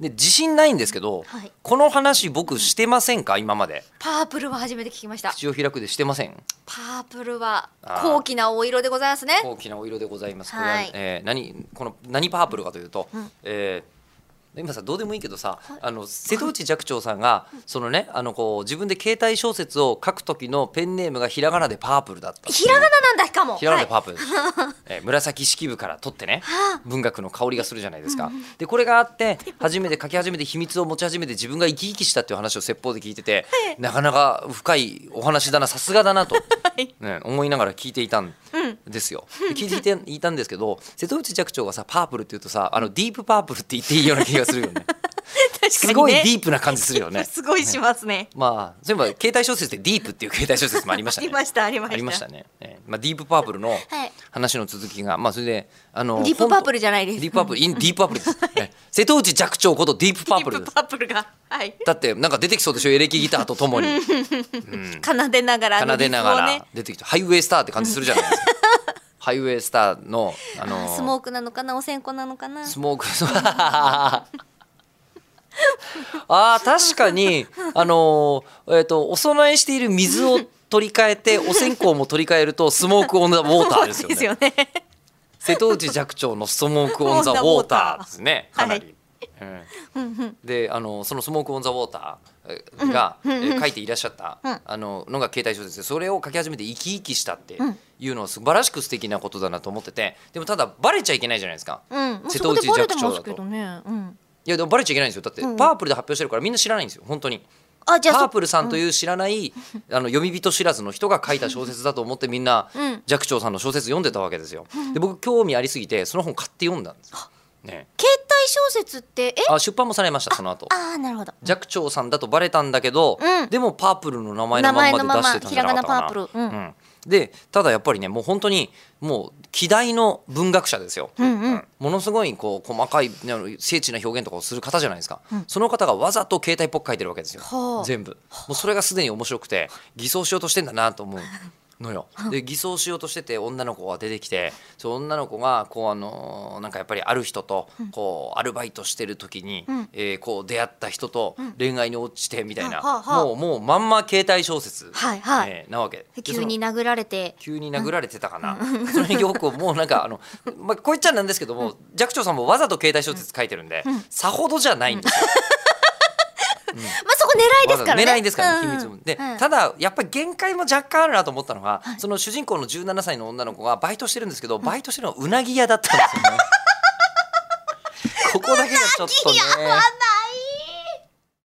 で自信ないんですけど、はい。この話僕してませんか？今まで。パープルは初めて聞きました。口を開くでしてません。パープルは高貴なお色でございますね。大きなお色でございます。これは、はい。えー何この何パープルかというと、えー今さどうでもいいけどさ、あの瀬戸内寂聴さんがそのねあのこう自分で携帯小説を書く時のペンネームがひらがなでパープルだったひらがななんだしかも。ひらがなではいパープル。です、えー紫式部から取ってね はあ。文学の香りがするじゃないですか、でこれがあって初めて書き始めて秘密を持ち始めて自分が生き生きしたっていう話を説法で聞いてて、なかなか深いお話だなさすがだなと、ね、思いながら聞いていたんですよ、で聞いていたんですけど瀬戸内寂聴がさパープルって言うとさあのディープパープルって言っていいような気がするよね。ね。すごいディープな感じするよね。すごいしますね。まあそういえば携帯小説でディープっていう携帯小説もありましたね。ありましたありました。ありましたね、えーまあ、ディープパープルの話の続きが、まあそれであのディープパープルじゃないです。ディープパープルインディープパープルです、え瀬戸内寂聴ことディープパープルです。ディープパープルがはい。だってなんか出てきそうでしょ？エレキギターとともに。奏でながらあの奏でながら出てきて、ハイウェイスターって感じするじゃないですかハイウェイスターの あのスモークなのかな？お線香なのかな？スモーク。あー確かにあのーえっ、とお供えしている水を取り替えて お線香も取り替えるとスモークオンザウォーターですよね。ね。瀬戸内寂聴のスモークオンザウォーターですね。かなり、はいうん。であのそのスモークオンザウォーターが、えー書いていらっしゃった、あののが携帯小説でそれを書き始めて生き生きしたっていうのは素晴らしく素敵なことだなと思っててでもただバレちゃいけないじゃないですか、うん。瀬戸内寂聴だと。ねうん。いやでもバレちゃいけないんですよ。だって、パープルで発表してるからみんな知らないんですよ。本当に。あじゃあそパープルさんという知らない、あの読み人知らずの人が書いた小説だと思って みんな、うん。寂聴さんの小説読んでたわけですよ、で僕興味ありすぎてその本買って読んだんですね携帯小説ってえ？あ出版もされましたその後。ああなるほど。寂聴さんだとバレたんだけど、うんでもパープルの名前のまんまで出してたんじゃなかったかな。でただやっぱりねもう本当にもう希代の文学者ですよ、うんうん。ものすごいこう細かい精緻な表現とかをする方じゃないですか、その方がわざと携帯っぽく書いてるわけですよ、はあ。全部。もうそれがすでに面白くて偽装しようとしてんだなと思うのよ。で偽装しようとしてて女の子が出てきてそう女の子がこうあのなんかやっぱりある人とこうアルバイトしてる時に、えーこう出会った人と恋愛に落ちてみたいな、もうもうまんま携帯小説、えーなわけ。で急に殴られて。急に殴られてたかな、それによくもうなんかあの、まあ、こう言っちゃなんですけども寂聴さんもわざと携帯小説書いてるんで、さほどじゃないんですよ、まあそこ狙いですからね。狙いですからね、うん。秘密も。で、うん。ただやっぱり限界も若干あるなと思ったのが、その主人公の17歳の女の子がバイトしてるんですけど、バイトしてるのはうなぎ屋だったんですよね。ここだけがちょっとね